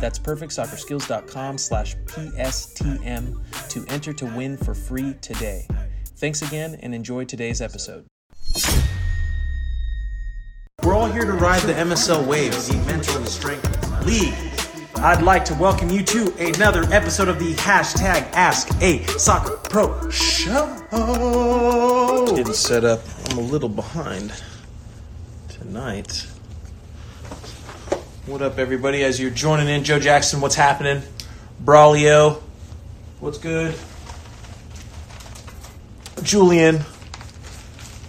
That's perfectsoccerskills.com slash PSTM to enter to win for free today. Thanks again and enjoy today's episode. We're all here to ride the MSL waves, the Mental Strength League. I'd like to welcome you to another episode of the hashtag Ask a Soccer Pro Show. Didn't set up. I'm a little behind tonight. What up, everybody? As you're joining in, Joe Jackson, what's happening? Braulio, what's good? Julian,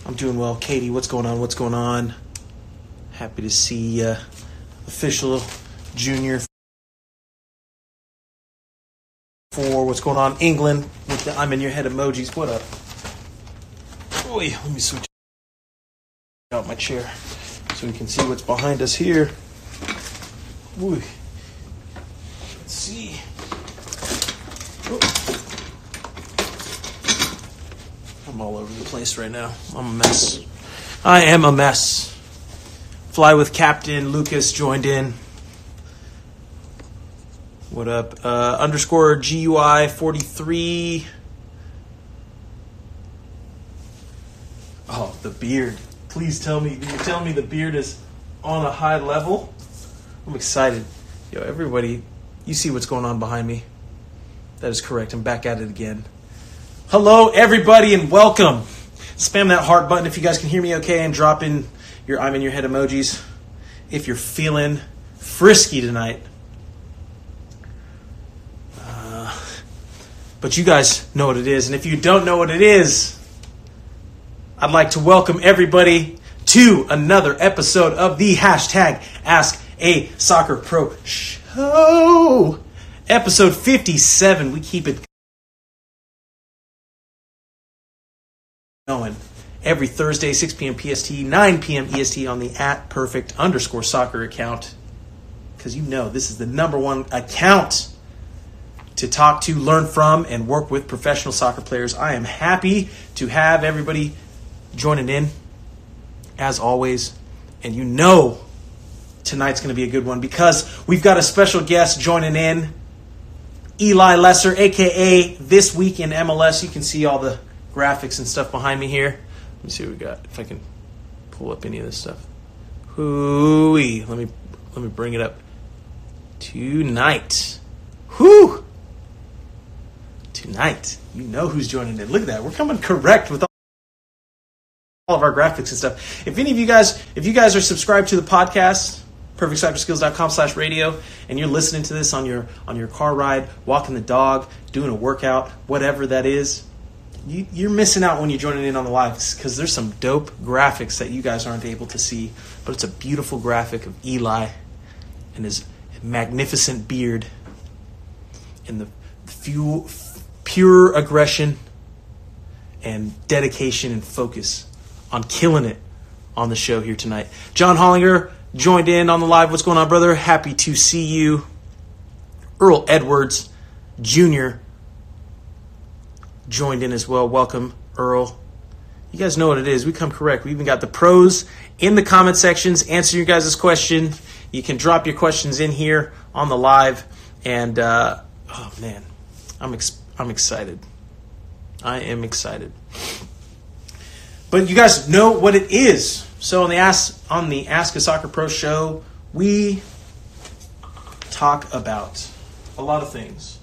I'm doing well. Katie, what's going on? What's going on? Happy to see uh, official junior for what's going on. England with the I'm in your head emojis. What up? Boy, let me switch out my chair so we can see what's behind us here. Ooh. Let's see. Oh. I'm all over the place right now. I'm a mess. I am a mess. Fly with Captain Lucas joined in. What up? Uh, underscore GUI 43. Oh, the beard. Please tell me, you tell me the beard is on a high level? I'm excited. Yo, everybody, you see what's going on behind me? That is correct. I'm back at it again. Hello, everybody, and welcome. Spam that heart button if you guys can hear me okay and drop in your I'm in your head emojis if you're feeling frisky tonight. Uh, but you guys know what it is. And if you don't know what it is, I'd like to welcome everybody to another episode of the hashtag Ask a Soccer Pro Show. Episode 57. We keep it going every Thursday, 6 p.m. PST, 9 p.m. EST on the at perfect underscore soccer account. Because you know this is the number one account to talk to, learn from, and work with professional soccer players. I am happy to have everybody joining in, as always. And you know tonight's going to be a good one because we've got a special guest joining in. Eli Lesser, aka This Week in MLS. You can see all the graphics and stuff behind me here. Let me see what we got. If I can pull up any of this stuff. Hooey. Let me let me bring it up. Tonight. Whoo! Tonight. You know who's joining in. Look at that. We're coming correct with all of our graphics and stuff. If any of you guys, if you guys are subscribed to the podcast, perfectsoccerskills.com slash radio, and you're listening to this on your on your car ride, walking the dog, doing a workout, whatever that is, you, you're missing out when you're joining in on the lives because there's some dope graphics that you guys aren't able to see. But it's a beautiful graphic of Eli and his magnificent beard and the few, pure aggression and dedication and focus on killing it on the show here tonight. John Hollinger joined in on the live. What's going on, brother? Happy to see you. Earl Edwards Jr joined in as well. Welcome, Earl. You guys know what it is. We come correct. We even got the pros in the comment sections answering your guys' question. You can drop your questions in here on the live. And, uh, oh, man, I'm, ex- I'm excited. I am excited. But you guys know what it is. So on the Ask, on the Ask a Soccer Pro show, we talk about a lot of things.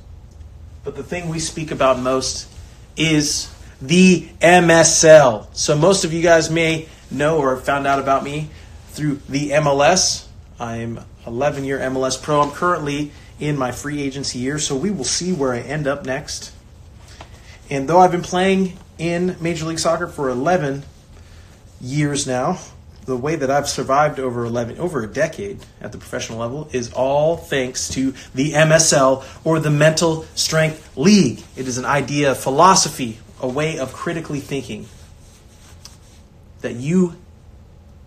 But the thing we speak about most is the MSL. So most of you guys may know or found out about me through the MLS. I'm 11 year MLS pro. I'm currently in my free agency year, so we will see where I end up next. And though I've been playing in Major League Soccer for 11 years now, the way that I've survived over 11 over a decade at the professional level is all thanks to the MSL or the Mental Strength League. It is an idea, philosophy, a way of critically thinking that you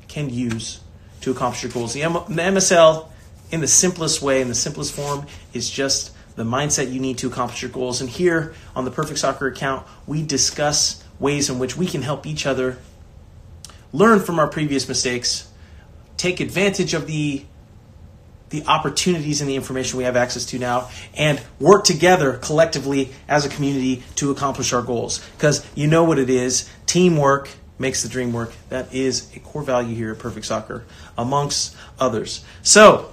can use to accomplish your goals. The, M- the MSL, in the simplest way, in the simplest form, is just the mindset you need to accomplish your goals. And here on the Perfect Soccer account, we discuss ways in which we can help each other learn from our previous mistakes, take advantage of the the opportunities and the information we have access to now and work together collectively as a community to accomplish our goals. Because you know what it is. Teamwork makes the dream work. That is a core value here at perfect soccer amongst others. So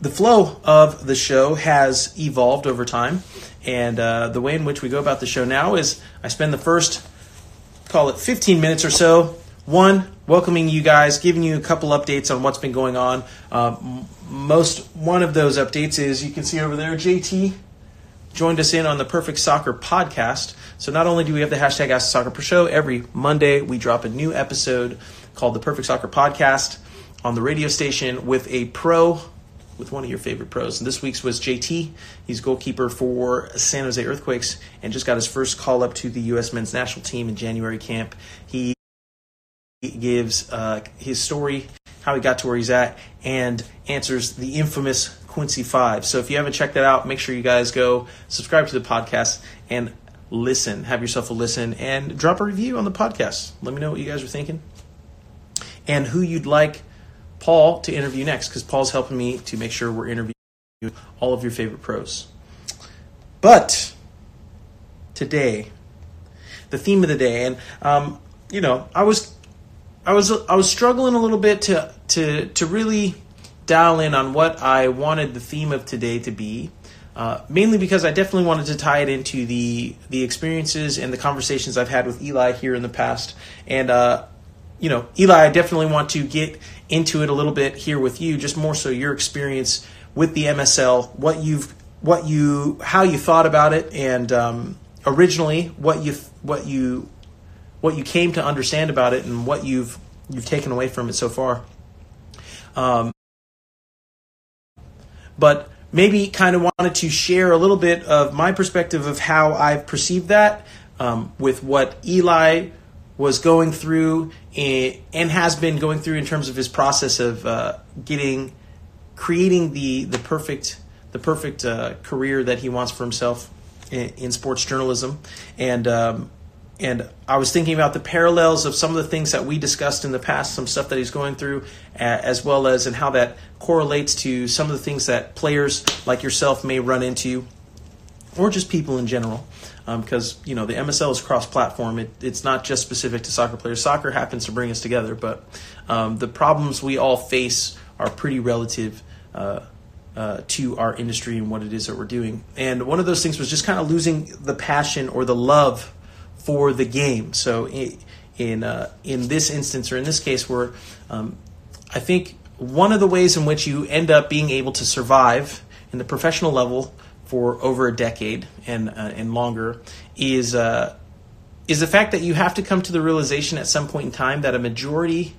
the flow of the show has evolved over time and uh, the way in which we go about the show now is i spend the first call it 15 minutes or so one, welcoming you guys, giving you a couple updates on what's been going on. Uh, most one of those updates is you can see over there, JT joined us in on the Perfect Soccer podcast. So not only do we have the hashtag Ask Soccer Pro Show every Monday, we drop a new episode called the Perfect Soccer Podcast on the radio station with a pro with one of your favorite pros. And this week's was JT. He's goalkeeper for San Jose Earthquakes and just got his first call up to the U.S. men's national team in January camp. He gives uh, his story, how he got to where he's at, and answers the infamous Quincy Five. So if you haven't checked that out, make sure you guys go subscribe to the podcast and listen. Have yourself a listen and drop a review on the podcast. Let me know what you guys are thinking and who you'd like Paul to interview next because Paul's helping me to make sure we're interviewing all of your favorite pros. But today, the theme of the day, and um, you know, I was I was I was struggling a little bit to to to really dial in on what I wanted the theme of today to be. Uh, mainly because I definitely wanted to tie it into the the experiences and the conversations I've had with Eli here in the past, and uh, you know, Eli, I definitely want to get into it a little bit here with you, just more so your experience with the MSL, what you've what you how you thought about it, and um, originally what you what you what you came to understand about it and what you've you've taken away from it so far. Um, but maybe kind of wanted to share a little bit of my perspective of how I've perceived that um, with what Eli was going through and has been going through in terms of his process of uh, getting creating the the perfect the perfect uh, career that he wants for himself in, in sports journalism and um, and I was thinking about the parallels of some of the things that we discussed in the past, some stuff that he's going through, as well as and how that correlates to some of the things that players like yourself may run into, or just people in general. Because um, you know the MSL is cross-platform; it, it's not just specific to soccer players. Soccer happens to bring us together, but um, the problems we all face are pretty relative. Uh, uh, to our industry and what it is that we're doing. And one of those things was just kind of losing the passion or the love for the game. So in in, uh, in this instance or in this case, where um, I think one of the ways in which you end up being able to survive in the professional level for over a decade and uh, and longer is uh, is the fact that you have to come to the realization at some point in time that a majority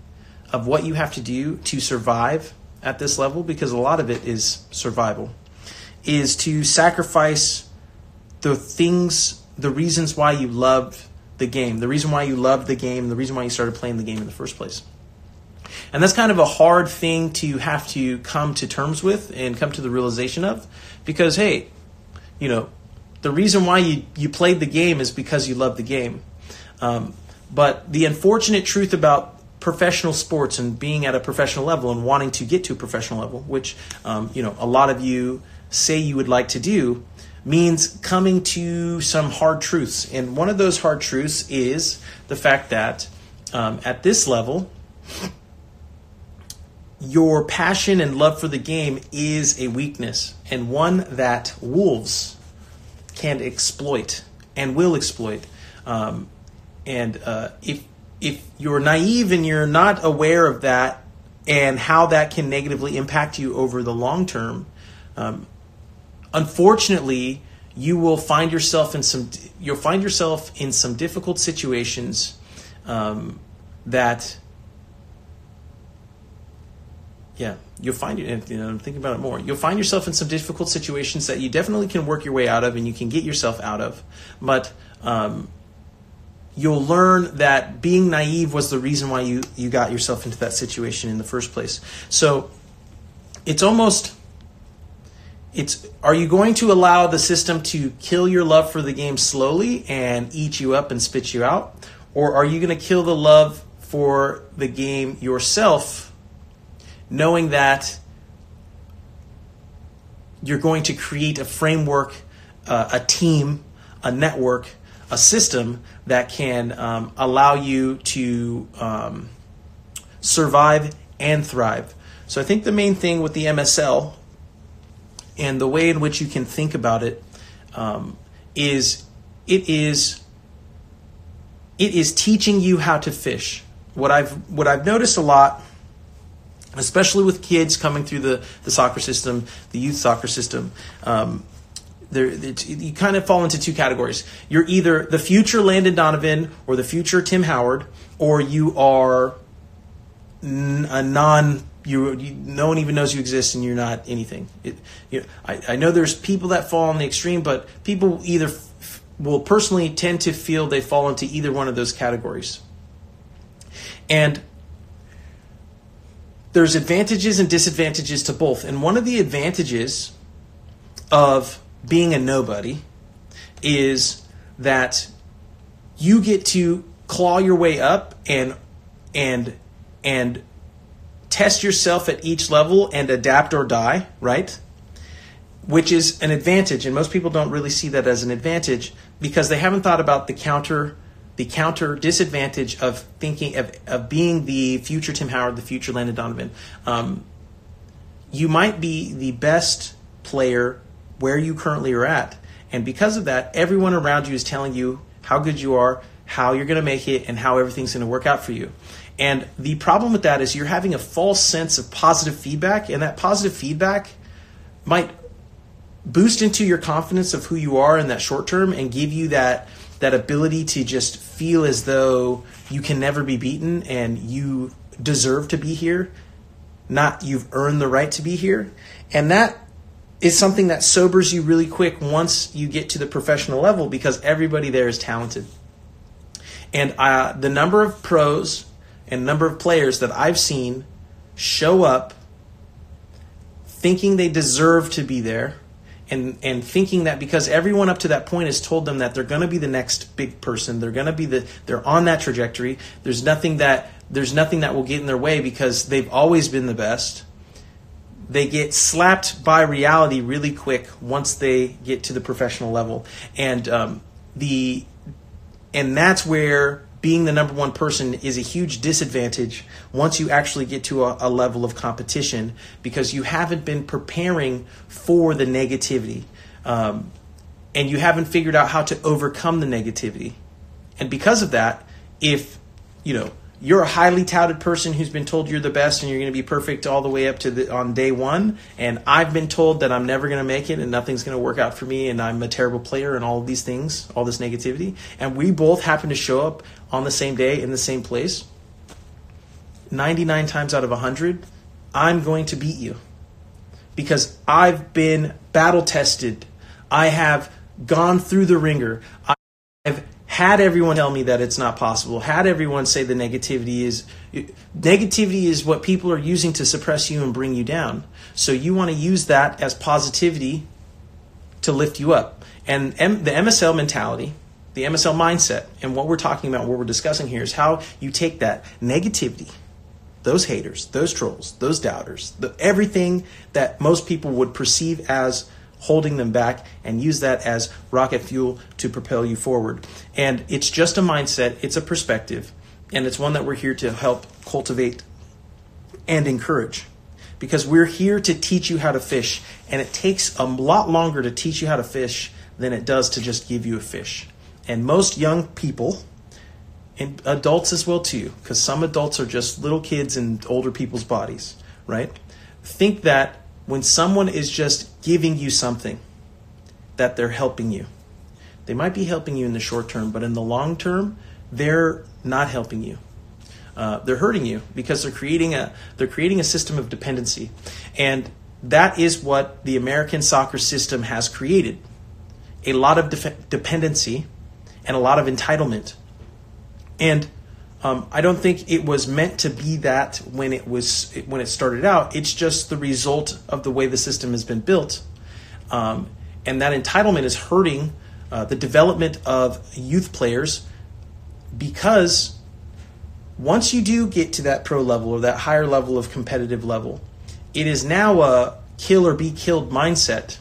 of what you have to do to survive at this level, because a lot of it is survival, is to sacrifice the things the reasons why you loved the game, the reason why you loved the game, the reason why you started playing the game in the first place. And that's kind of a hard thing to have to come to terms with and come to the realization of because, hey, you know, the reason why you, you played the game is because you love the game. Um, but the unfortunate truth about professional sports and being at a professional level and wanting to get to a professional level, which, um, you know, a lot of you say you would like to do, means coming to some hard truths. And one of those hard truths is the fact that um, at this level, your passion and love for the game is a weakness and one that wolves can exploit and will exploit. Um, and uh, if if you're naive and you're not aware of that and how that can negatively impact you over the long term, um, unfortunately, you will find yourself in some you'll find yourself in some difficult situations um, that yeah, you'll find. You know, think about it more. You'll find yourself in some difficult situations that you definitely can work your way out of, and you can get yourself out of. But um, you'll learn that being naive was the reason why you you got yourself into that situation in the first place. So it's almost it's are you going to allow the system to kill your love for the game slowly and eat you up and spit you out? Or are you going to kill the love for the game yourself knowing that you're going to create a framework uh, a team a network a system that can um, allow you to um, survive and thrive? So i think the main thing with the msl and the way in which you can think about it um, is it is it is teaching you how to fish. What I've what I've noticed a lot, especially with kids coming through the the soccer system, the youth soccer system. Um, there, you kind of fall into two categories. You're either the future Landon Donovan or the future Tim Howard, or you are a non you, you, no one even knows you exist and you're not anything. It, you know, I, I know there's people that fall on the extreme, but people either f- will personally tend to feel they fall into either one of those categories. And there's advantages and disadvantages to both. And one of the advantages of being a nobody is that you get to claw your way up and and and test yourself at each level and adapt or die, right? Which is an advantage, and most people don't really see that as an advantage because they haven't thought about the counter the counter disadvantage of thinking of, of being the future Tim Howard, the future Landon Donovan. Um, you might be the best player where you currently are at. And because of that, everyone around you is telling you how good you are, how you're going to make it, and how everything's going to work out for you. And the problem with that is you're having a false sense of positive feedback, and that positive feedback might boost into your confidence of who you are in that short term and give you that that ability to just feel as though you can never be beaten and you deserve to be here, not you've earned the right to be here. And that is something that sobers you really quick once you get to the professional level because everybody there is talented. And uh, the number of pros and number of players that I've seen show up thinking they deserve to be there and and thinking that because everyone up to that point has told them that they're going to be the next big person they're going to be the they're on that trajectory there's nothing that there's nothing that will get in their way because they've always been the best. They get slapped by reality really quick once they get to the professional level. And um, the and that's where being the number one person is a huge disadvantage once you actually get to a, a, level of competition because you haven't been preparing for the negativity um, and you haven't figured out how to overcome the negativity. And because of that if you know you're a highly touted person who's been told you're the best and you're going to be perfect all the way up to the on day one. And i've been told that i'm never going to make it and nothing's going to work out for me and i'm a terrible player and all of these things all this negativity. And we both happen to show up on the same day in the same place. 99 times out of 100 i'm going to beat you. Because i've been battle tested. I have gone through the ringer. i've had everyone tell me that it's not possible, had everyone say the negativity is negativity is what people are using to suppress you and bring you down. So you want to use that as positivity to lift you up. And M- the MSL mentality, the MSL mindset, and what we're talking about, what we're discussing here is how you take that negativity, those haters, those trolls, those doubters, the, everything that most people would perceive as holding them back and use that as rocket fuel to propel you forward. And it's just a mindset, it's a perspective, and it's one that we're here to help cultivate and encourage. Because we're here to teach you how to fish, and it takes a lot longer to teach you how to fish than it does to just give you a fish. And most young people, and adults as well too, because some adults are just little kids in older people's bodies, right? Think that when someone is just giving you something, that they're helping you. They might be helping you in the short term, but in the long term, they're not helping you. uh, they're hurting you because they're creating a they're creating a system of dependency, and that is what the American soccer system has created a lot of dependency and a lot of entitlement. And um, I don't think it was meant to be that when it was when it started out. It's just the result of the way the system has been built, um, and that entitlement is hurting uh, the development of youth players because once you do get to that pro level or that higher level of competitive level, it is now a kill or be killed mindset,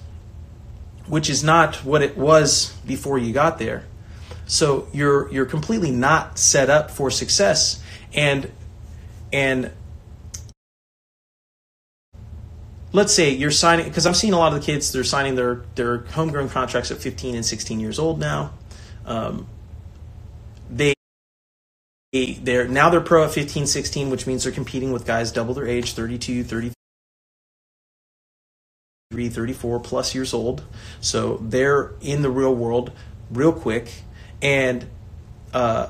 which is not what it was before you got there. So you're you're completely not set up for success, and and let's say you're signing because I'm seeing a lot of the kids they're signing their their homegrown contracts at 15 and 16 years old now. Um, they they're now they're pro at 15 16 which means they're competing with guys double their age 32 33 34 plus years old. So they're in the real world real quick and uh,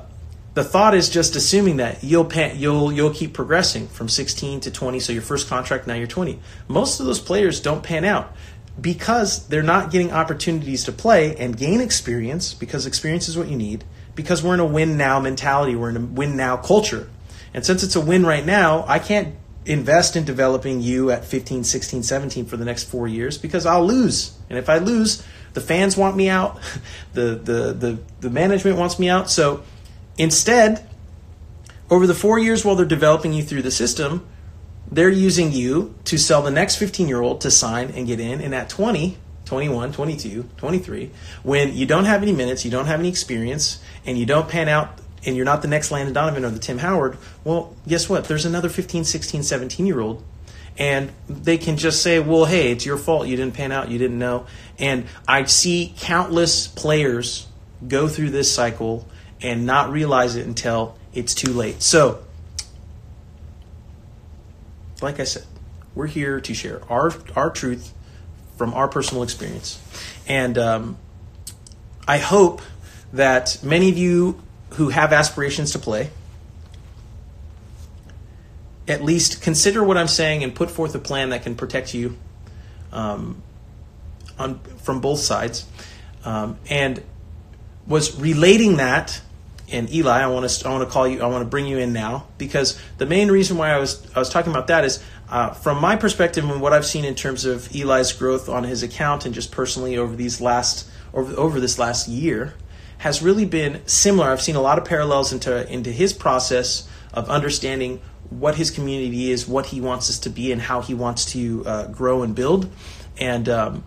the thought is just assuming that you'll pay, you'll you'll keep progressing from 16 to 20 so your first contract now you're 20 most of those players don't pan out because they're not getting opportunities to play and gain experience because experience is what you need because we're in a win now mentality. We're in a win now culture. And since it's a win right now, I can't invest in developing you at 15, 16, 17 for the next four years because I'll lose. And if I lose, the fans want me out, the, the, the, the management wants me out. So instead, over the four years while they're developing you through the system, they're using you to sell the next 15 year old to sign and get in. And at 20, 21, 22, 23, when you don't have any minutes, you don't have any experience, and you don't pan out and you're not the next Landon Donovan or the Tim Howard, well, guess what? There's another 15, 16, 17 year old. And they can just say, well, hey, it's your fault. You didn't pan out. You didn't know. And I see countless players go through this cycle and not realize it until it's too late. So, like I said, we're here to share our, our truth from our personal experience. And um, I hope that many of you who have aspirations to play at least consider what I'm saying and put forth a plan that can protect you um, on from both sides. Um, and was relating that. And Eli, I want to I want to call you. I want to bring you in now because the main reason why I was I was talking about that is uh, from my perspective and what I've seen in terms of Eli's growth on his account and just personally over these last over over this last year has really been similar. I've seen a lot of parallels into into his process of understanding what his community is, what he wants us to be, and how he wants to uh, grow and build. And um,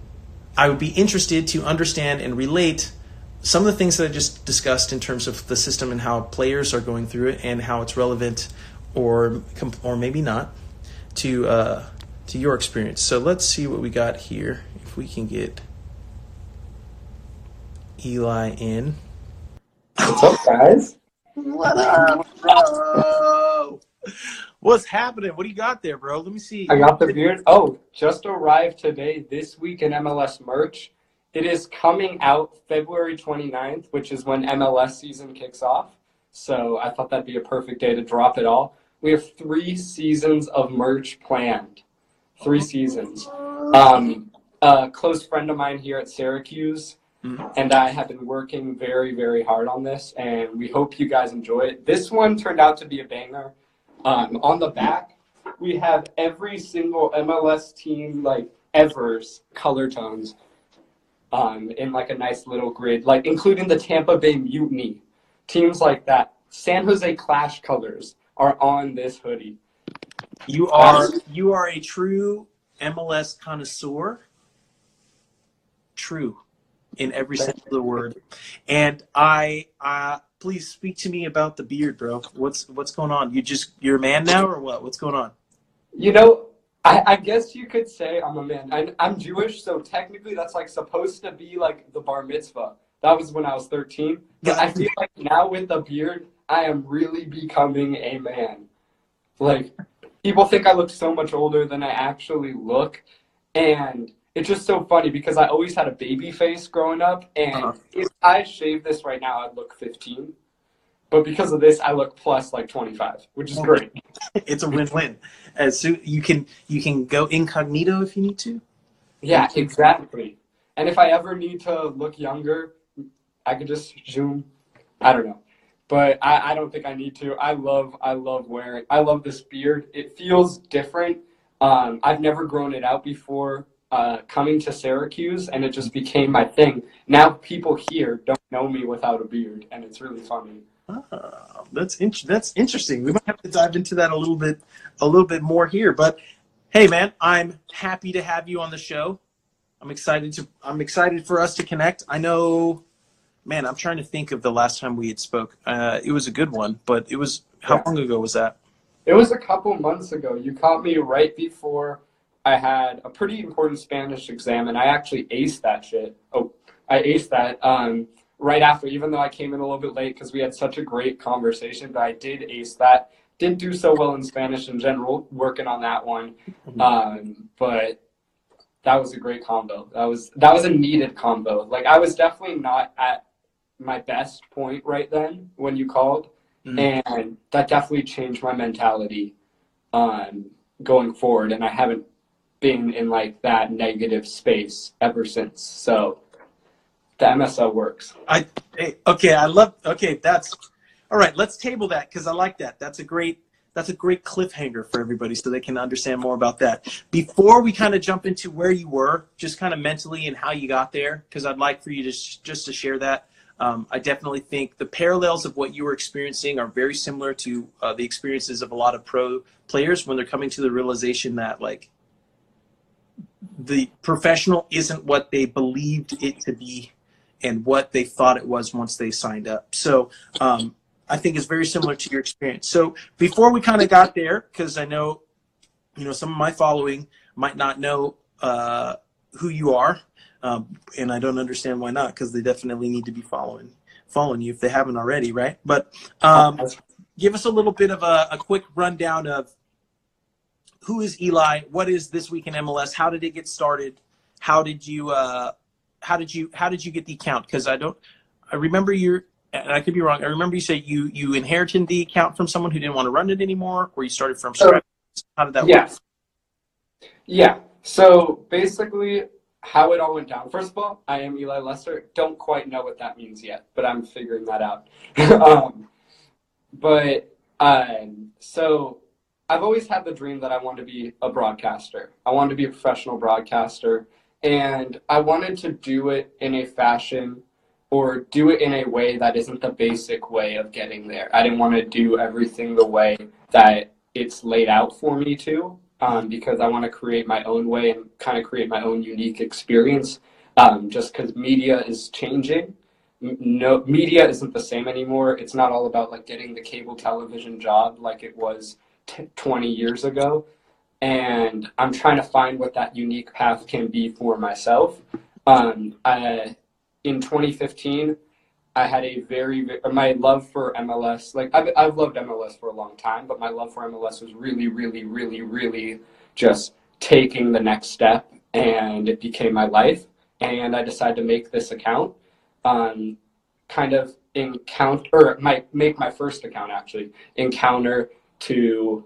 I would be interested to understand and relate some of the things that I just discussed in terms of the system and how players are going through it and how it's relevant or or maybe not to uh, to your experience. So let's see what we got here. If we can get Eli in. What's up, guys? What up, bro? What's happening? What do you got there, bro? Let me see. I got the beard. Oh, just arrived today this week in MLS merch. It is coming out February 29th, which is when MLS season kicks off. So I thought that'd be a perfect day to drop it all. We have three seasons of merch planned. Three seasons. Um, a close friend of mine here at Syracuse mm-hmm. and I have been working very, very hard on this, and we hope you guys enjoy it. This one turned out to be a banger. Um, on the back, we have every single MLS team, like ever's color tones, um, in like a nice little grid, like including the Tampa Bay Mutiny, teams like that. San Jose Clash colors are on this hoodie. You are you are a true MLS connoisseur. True, in every sense of the word. And I, uh, please speak to me about the beard, bro. What's what's going on? You just you're a man now, or what? What's going on? You know, I, I guess you could say I'm a man. I, I'm Jewish, so technically that's like supposed to be like the bar mitzvah. That was when I was 13. But I feel like now with the beard, I am really becoming a man. Like, people think I look so much older than I actually look. And it's just so funny because I always had a baby face growing up. And uh-huh. if I shave this right now, I'd look 15. but because of this, I look plus like 25, which is great. it's a win-win. As soon you can you can go incognito if you need to. Yeah, exactly. And if I ever need to look younger, I could just zoom. I don't know, but I, I don't think I need to. I love I love wearing. I love this beard. It feels different. Um, I've never grown it out before. Uh, coming to Syracuse, and it just became my thing. Now people here don't know me without a beard, and it's really funny. Ah, that's in- that's interesting. We might have to dive into that a little bit a little bit more here. But hey, man, I'm happy to have you on the show. I'm excited to I'm excited for us to connect. I know, man. I'm trying to think of the last time we had spoke. Uh, it was a good one, but it was how Yeah. long ago was that? It was a couple months ago. You caught me right before I had a pretty important Spanish exam, and I actually aced that shit. Oh, I aced that um, right after, even though I came in a little bit late because we had such a great conversation. But I did ace that. Didn't do so well in Spanish in general, working on that one. Um, but that was a great combo. That was that was a needed combo. Like I was definitely not at my best point right then when you called Mhm. and that definitely changed my mentality um, going forward and i haven't been in like that negative space ever since so the msl works I okay, I love okay, that's all right, let's table that because I like that. That's a great that's a great cliffhanger for everybody so they can understand more about that. Before we kind of jump into where you were, just kind of mentally and how you got there, because I'd like for you to sh- just to share that. Um, I definitely think the parallels of what you were experiencing are very similar to uh, the experiences of a lot of pro players when they're coming to the realization that like the professional isn't what they believed it to be and what they thought it was once they signed up. So um, I think it's very similar to your experience. So before we kind of got there, because I know, you know, some of my following might not know uh, who you are, um, and I don't understand why not, because they definitely need to be following following you if they haven't already, right? But um, give us a little bit of a, a quick rundown of who is Eli? What is this week in MLS? How did it get started? How did you uh, how did you how did you get the account? Because I don't I remember you and I could be wrong. I remember you said you you inherited the account from someone who didn't want to run it anymore, or you started from scratch. How did that yeah work? yeah so basically how it all went down first of all i am eli lester don't quite know what that means yet but i'm figuring that out um, but um, so I've always had the dream that I wanted to be a broadcaster. I wanted to be a professional broadcaster, and I wanted to do it in a fashion or do it in a way that isn't the basic way of getting there. I didn't want to do everything the way that it's laid out for me to, um, because I want to create my own way and kind of create my own unique experience. Um, just because media is changing, no media isn't the same anymore. It's not all about like getting the cable television job like it was t- 20 years ago. And I'm trying to find what that unique path can be for myself. Um, I, in 2015, I had a very, ve- my love for MLS, like I've, I've loved MLS for a long time, but my love for MLS was really, really, really, really just taking the next step and it became my life. And I decided to make this account, um, kind of encounter, or my, make my first account actually, encounter to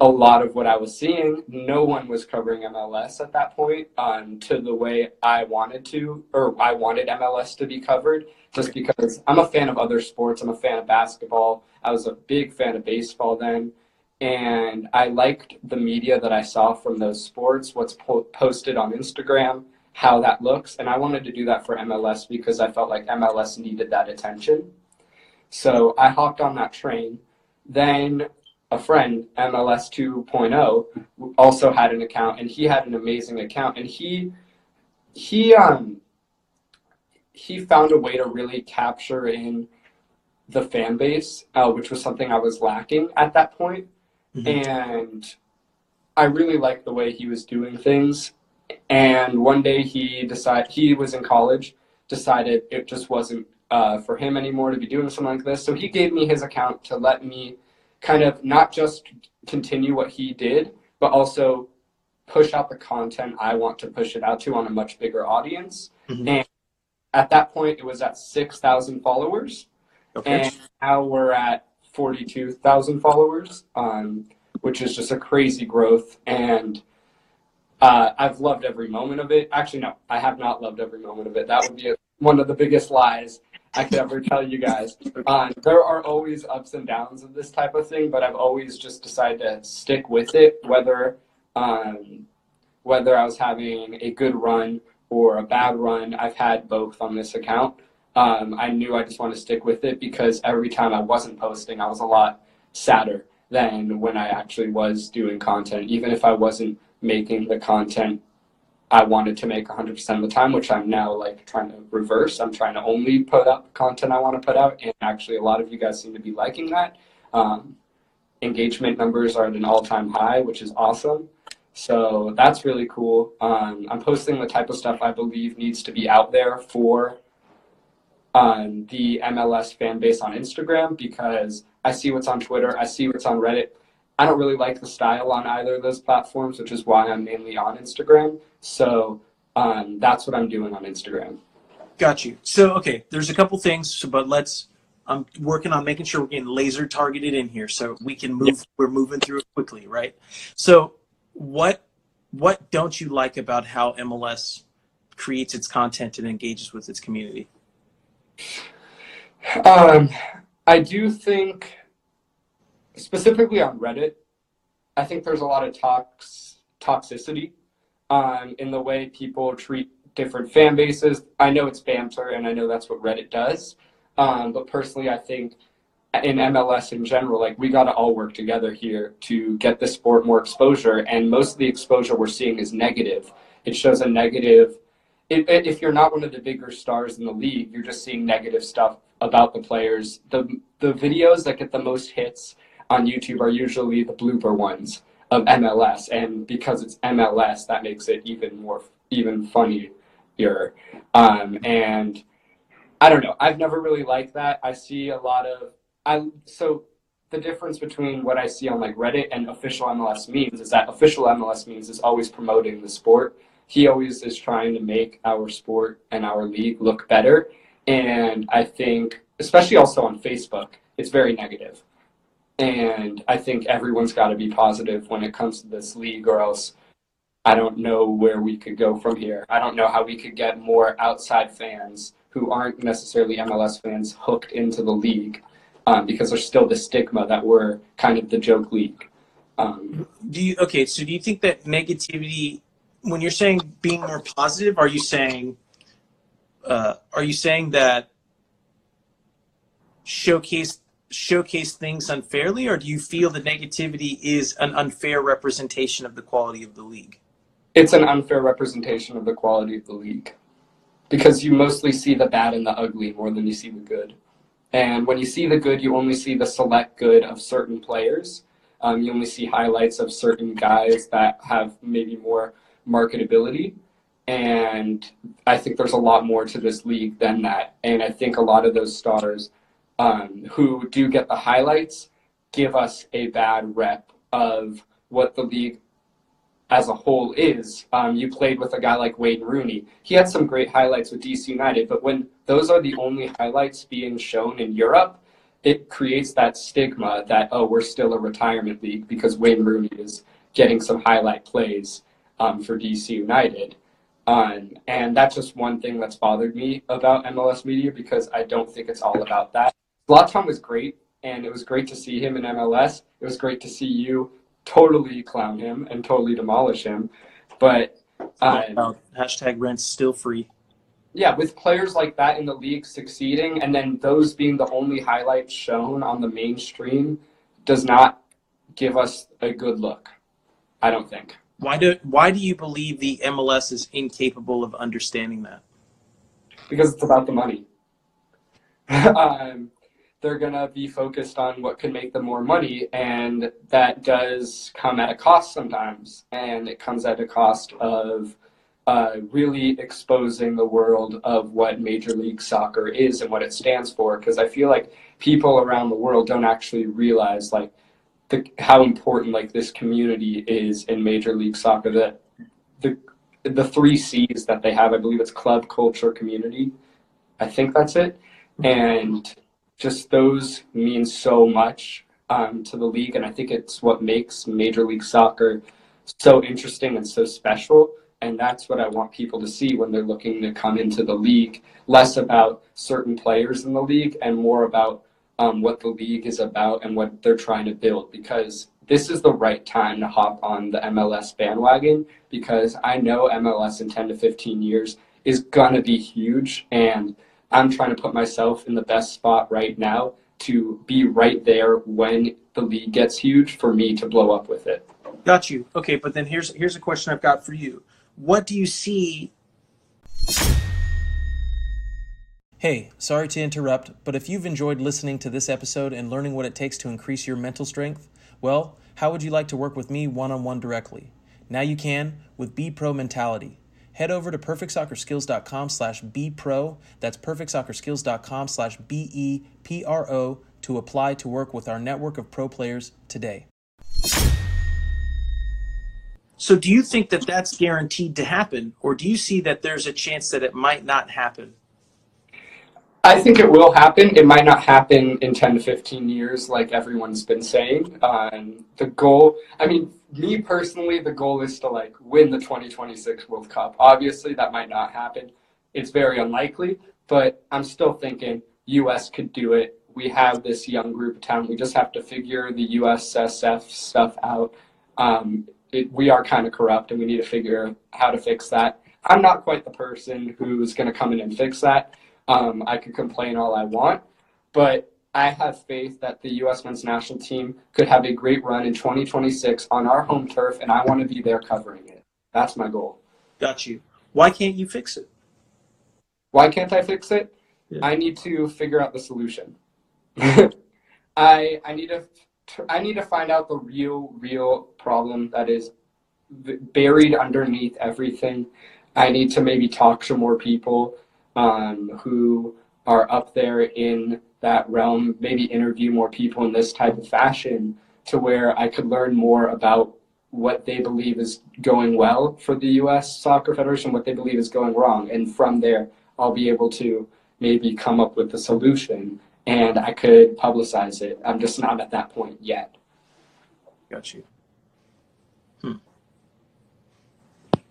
a lot of what I was seeing. No one was covering MLS at that point um, to the way I wanted to, or I wanted MLS to be covered, just because I'm a fan of other sports. I'm a fan of basketball. I was a big fan of baseball then. And I liked the media that I saw from those sports, what's po- posted on Instagram, how that looks. And I wanted to do that for MLS because I felt like MLS needed that attention. So I hopped on that train. Then a friend, MLS 2.0, also had an account, and he had an amazing account, and he he um he found a way to really capture in the fan base, uh, which was something I was lacking at that point, Mhm. and I really liked the way he was doing things. And one day he decided he was in college, decided it just wasn't uh, for him anymore to be doing something like this. So he gave me his account to let me kind of not just continue what he did, but also push out the content I want to push it out to on a much bigger audience. Mhm. And at that point, it was at 6,000 followers. Okay. And now we're at 42,000 followers, um, which is just a crazy growth. And uh, I've loved every moment of it. Actually, no, I have not loved every moment of it. That would be a, one of the biggest lies I could ever tell you guys. Um, there are always ups and downs of this type of thing, but I've always just decided to stick with it, whether um, whether I was having a good run or a bad run. I've had both on this account. Um, I knew I just want to stick with it because every time I wasn't posting, I was a lot sadder than when I actually was doing content. Even if I wasn't making the content I wanted to make 100% of the time, which I'm now like trying to reverse. I'm trying to only put up content I want to put out, and actually, a lot of you guys seem to be liking that. Um, engagement numbers are at an all-time high, which is awesome. So that's really cool. Um, I'm posting the type of stuff I believe needs to be out there for um, the MLS fan base on Instagram because I see what's on Twitter, I see what's on Reddit. I don't really like the style on either of those platforms, which is why I'm mainly on Instagram. So um, that's what I'm doing on Instagram. Got you. So okay, there's a couple things, but let's. I'm working on making sure we're getting laser targeted in here, so we can move. Yep. We're moving through it quickly, right? So what what don't you like about how MLS creates its content and engages with its community? Um, I do think specifically on Reddit, I think there's a lot of tox toxicity um, in the way people treat different fan bases. I know it's banter, and I know that's what Reddit does. Um, but personally, I think in MLS in general, like we got to all work together here to get the sport more exposure. And most of the exposure we're seeing is negative. It shows a negative. If you're not one of the bigger stars in the league, you're just seeing negative stuff about the players. The the videos that get the most hits on YouTube are usually the blooper ones of MLS, and because it's MLS, that makes it even more even funnier. Um, and I don't know. I've never really liked that. I see a lot of I so the difference between what I see on like Reddit and official MLS memes is that official MLS memes is always promoting the sport. He always is trying to make our sport and our league look better. And I think, especially also on Facebook, it's very negative. And I think everyone's got to be positive when it comes to this league, or else I don't know where we could go from here. I don't know how we could get more outside fans who aren't necessarily MLS fans hooked into the league um, because there's still the stigma that we're kind of the joke league. Um, do you okay? So do you think that negativity, when you're saying being more positive, are you saying, uh, are you saying that showcase showcase things unfairly, or do you feel the negativity is an unfair representation of the quality of the league? It's an unfair representation of the quality of the league because you mostly see the bad and the ugly more than you see the good. And when you see the good, you only see the select good of certain players. Um, you only see highlights of certain guys that have maybe more marketability. And I think there's a lot more to this league than that. And I think a lot of those stars um, who do get the highlights give us a bad rep of what the league as a whole is. Um, you played with a guy like Wayne Rooney. He had some great highlights with DC United, but when those are the only highlights being shown in Europe, it creates that stigma that, oh, we're still a retirement league because Wayne Rooney is getting some highlight plays um, for DC United. Um, and that's just one thing that's bothered me about MLS media because I don't think it's all about that. Zlatan was great, and it was great to see him in MLS. It was great to see you totally clown him and totally demolish him. But um, hashtag rent's still free. Yeah, with players like that in the league succeeding, and then those being the only highlights shown on the mainstream, does not give us a good look. I don't think. Why do Why do you believe the MLS is incapable of understanding that? Because it's about the money. um, they're going to be focused on what can make them more money. And that does come at a cost sometimes. And it comes at a cost of uh, really exposing the world of what Major League Soccer is and what it stands for. Because I feel like people around the world don't actually realize like the, how important like this community is in Major League Soccer. That the the three C's that they have, I believe it's club, culture, community. I think that's it. And just those mean so much um, to the league, and I think it's what makes Major League Soccer so interesting and so special. And that's what I want people to see when they're looking to come into the league. Less about certain players in the league and more about um, what the league is about and what they're trying to build. Because this is the right time to hop on the MLS bandwagon because I know MLS in 10 to 15 years is going to be huge. And I'm trying to put myself in the best spot right now to be right there when the league gets huge for me to blow up with it. Got you. Okay, but then here's here's a question I've got for you. What do you see? Hey, sorry to interrupt, but if you've enjoyed listening to this episode and learning what it takes to increase your mental strength, well, how would you like to work with me one on one directly? Now you can with B Pro Mentality. Head over to perfectsoccerskills.com slash bpro. That's perfectsoccerskills.com slash B-E-P-R-O to apply to work with our network of pro players today. So do you think that that's guaranteed to happen, or do you see that there's a chance that it might not happen? I think it will happen. It might not happen in 10 to 15 years, like everyone's been saying. Um, the goal, I mean, me personally, the goal is to like win the 2026 World Cup. Obviously, that might not happen. It's very unlikely, but I'm still thinking U.S. could do it. We have this young group of talent. We just have to figure the USSF stuff out. Um, it, we are kind of corrupt, and we need to figure how to fix that. I'm not quite the person who's going to come in and fix that. Um, I could complain all I want, but I have faith that the U.S. men's national team could have a great run in 2026 on our home turf, and I want to be there covering it. That's my goal. Got you. Why can't you fix it? Why can't I fix it? Yeah. I need to figure out the solution. I I need to I need to find out the real real problem that is buried underneath everything. I need to maybe talk to more people um, who are up there in that realm, maybe interview more people in this type of fashion to where I could learn more about what they believe is going well for the U.S. Soccer Federation, what they believe is going wrong. And from there, I'll be able to maybe come up with a solution and I could publicize it. I'm just not at that point yet. Got you. Hmm.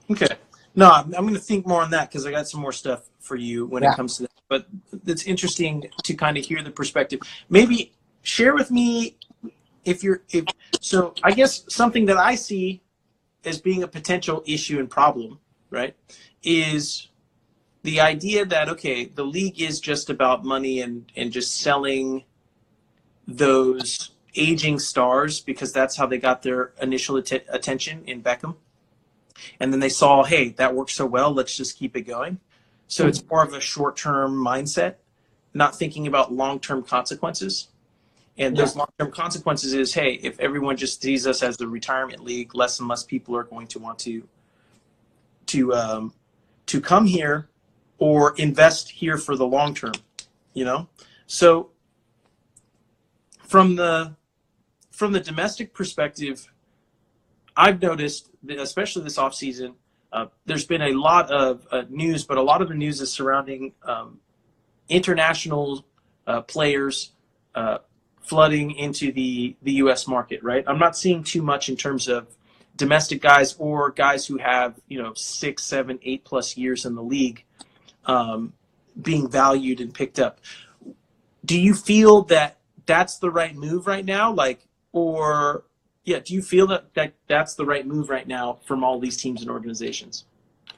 Okay. No, I'm, I'm going to think more on that because I got some more stuff for you when yeah. it comes to that. But it's interesting to kind of hear the perspective. Maybe share with me if you're if so. I guess something that I see as being a potential issue and problem, right, is the idea that okay, the league is just about money and and just selling those aging stars because that's how they got their initial att- attention in Beckham. And then they saw, hey, that works so well, let's just keep it going. So it's more of a short term mindset, not thinking about long term consequences. And those long term consequences is hey, if everyone just sees us as the retirement league, less and less people are going to want to to um, to come here or invest here for the long term. You know, so from the from the domestic perspective, I've noticed, especially this off season, uh, there's been a lot of uh, news, but a lot of the news is surrounding um, international uh, players uh, flooding into the, the U.S. market, right? I'm not seeing too much in terms of domestic guys or guys who have, you know, six, seven, eight plus years in the league um, being valued and picked up. Do you feel that that's the right move right now? Like, or yeah, do you feel that, that that's the right move right now from all these teams and organizations?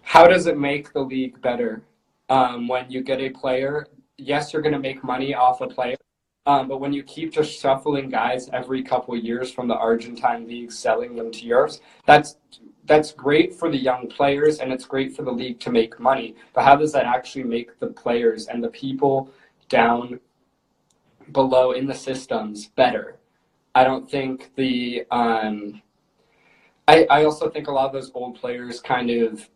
How does it make the league better um, when you get a player? Yes, you're going to make money off a player, um, but when you keep just shuffling guys every couple years from the Argentine league, selling them to yours, that's that's great for the young players and it's great for the league to make money. But how does that actually make the players and the people down below in the systems better? I don't think the um, I, I also think a lot of those old players kind of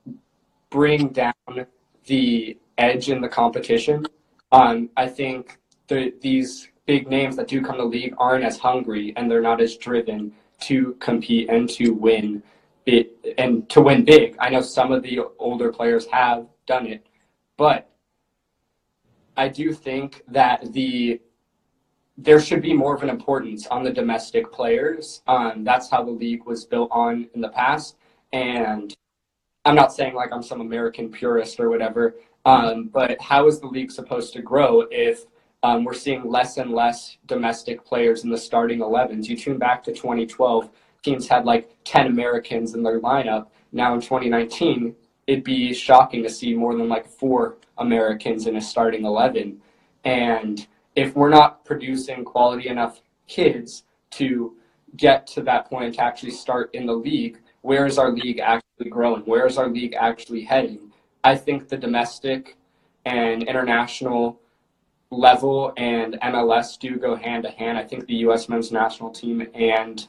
bring down the edge in the competition. Um, I think the, these big names that do come to league aren't as hungry and they're not as driven to compete and to win it and to win big. I know some of the older players have done it, but I do think that the there should be more of an importance on the domestic players. Um, that's how the league was built on in the past. And I'm not saying like I'm some American purist or whatever, um, but how is the league supposed to grow if um, we're seeing less and less domestic players in the starting 11s? You tune back to 2012, teams had like 10 Americans in their lineup. Now in 2019, it'd be shocking to see more than like four Americans in a starting 11. And if we're not producing quality enough kids to get to that point to actually start in the league, where is our league actually growing? Where is our league actually heading? I think the domestic and international level and MLS do go hand to hand. I think the U.S. men's national team and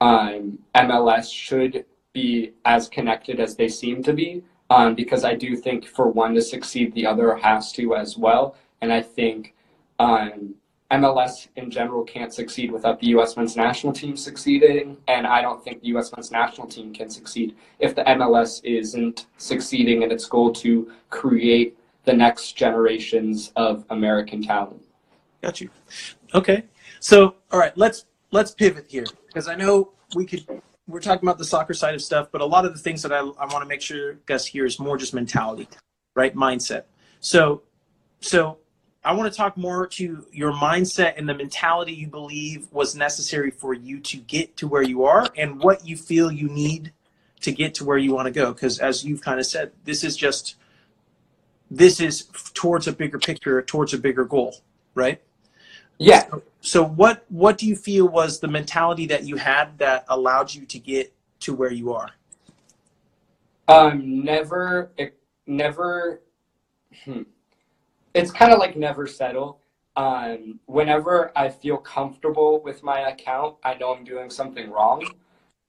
um, MLS should be as connected as they seem to be um, because I do think for one to succeed, the other has to as well. And I think um, MLS in general can't succeed without the U.S. men's national team succeeding, and I don't think the U.S. men's national team can succeed if the MLS isn't succeeding in its goal to create the next generations of American talent. Got you. Okay, so all right, let's let's pivot here because I know we could. We're talking about the soccer side of stuff, but a lot of the things that I, I want to make sure Gus hear is more just mentality, right? Mindset. So, so I want to talk more to your mindset and the mentality you believe was necessary for you to get to where you are and what you feel you need to get to where you want to go. Because as you've kind of said, this is just, this is towards a bigger picture, towards a bigger goal, right? Yeah. So, so what, what do you feel was the mentality that you had that allowed you to get to where you are? Um, never, never, hmm it's kind of like never settle. Um, whenever I feel comfortable with my account, I know I'm doing something wrong.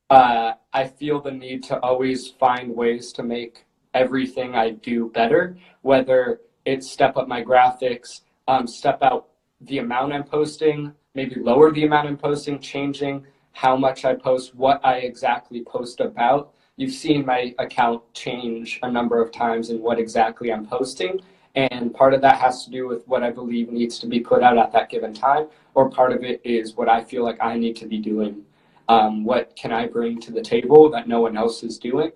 Uh, I feel the need to always find ways to make everything I do better, whether it's step up my graphics, um, step out the amount I'm posting, maybe lower the amount I'm posting, changing how much I post, what I exactly post about. You've seen my account change a number of times and what exactly I'm posting. And part of that has to do with what I believe needs to be put out at that given time, or part of it is what I feel like I need to be doing. Um, what can I bring to the table that no one else is doing?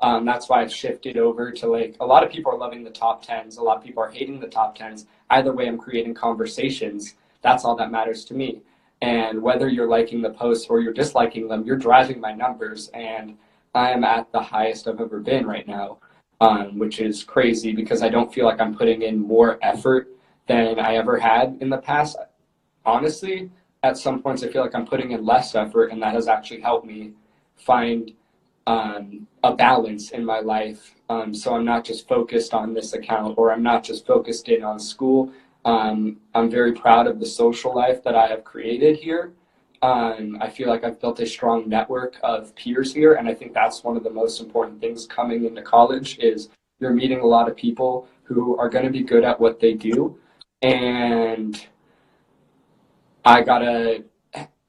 Um, that's why I've shifted over to like a lot of people are loving the top tens, a lot of people are hating the top tens. Either way, I'm creating conversations. That's all that matters to me. And whether you're liking the posts or you're disliking them, you're driving my numbers. And I am at the highest I've ever been right now um, which is crazy because I don't feel like I'm putting in more effort than I ever had in the past. Honestly, at some points, I feel like I'm putting in less effort, and that has actually helped me find um, a balance in my life. Um, so I'm not just focused on this account or I'm not just focused in on school. Um, I'm very proud of the social life that I have created here. Um, I feel like I've built a strong network of peers here, and I think that's one of the most important things coming into college is you're meeting a lot of people who are going to be good at what they do, and I gotta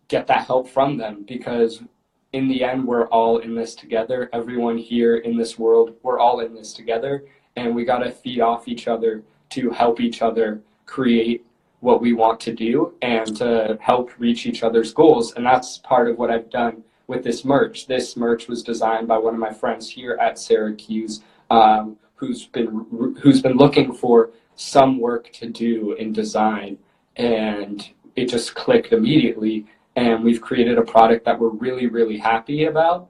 get that help from them because in the end we're all in this together. Everyone here in this world, we're all in this together, and we gotta feed off each other to help each other create what we want to do and to help reach each other's goals. And that's part of what I've done with this merch. This merch was designed by one of my friends here at Syracuse, um, who's been who's been looking for some work to do in design, and it just clicked immediately. And we've created a product that we're really, really happy about.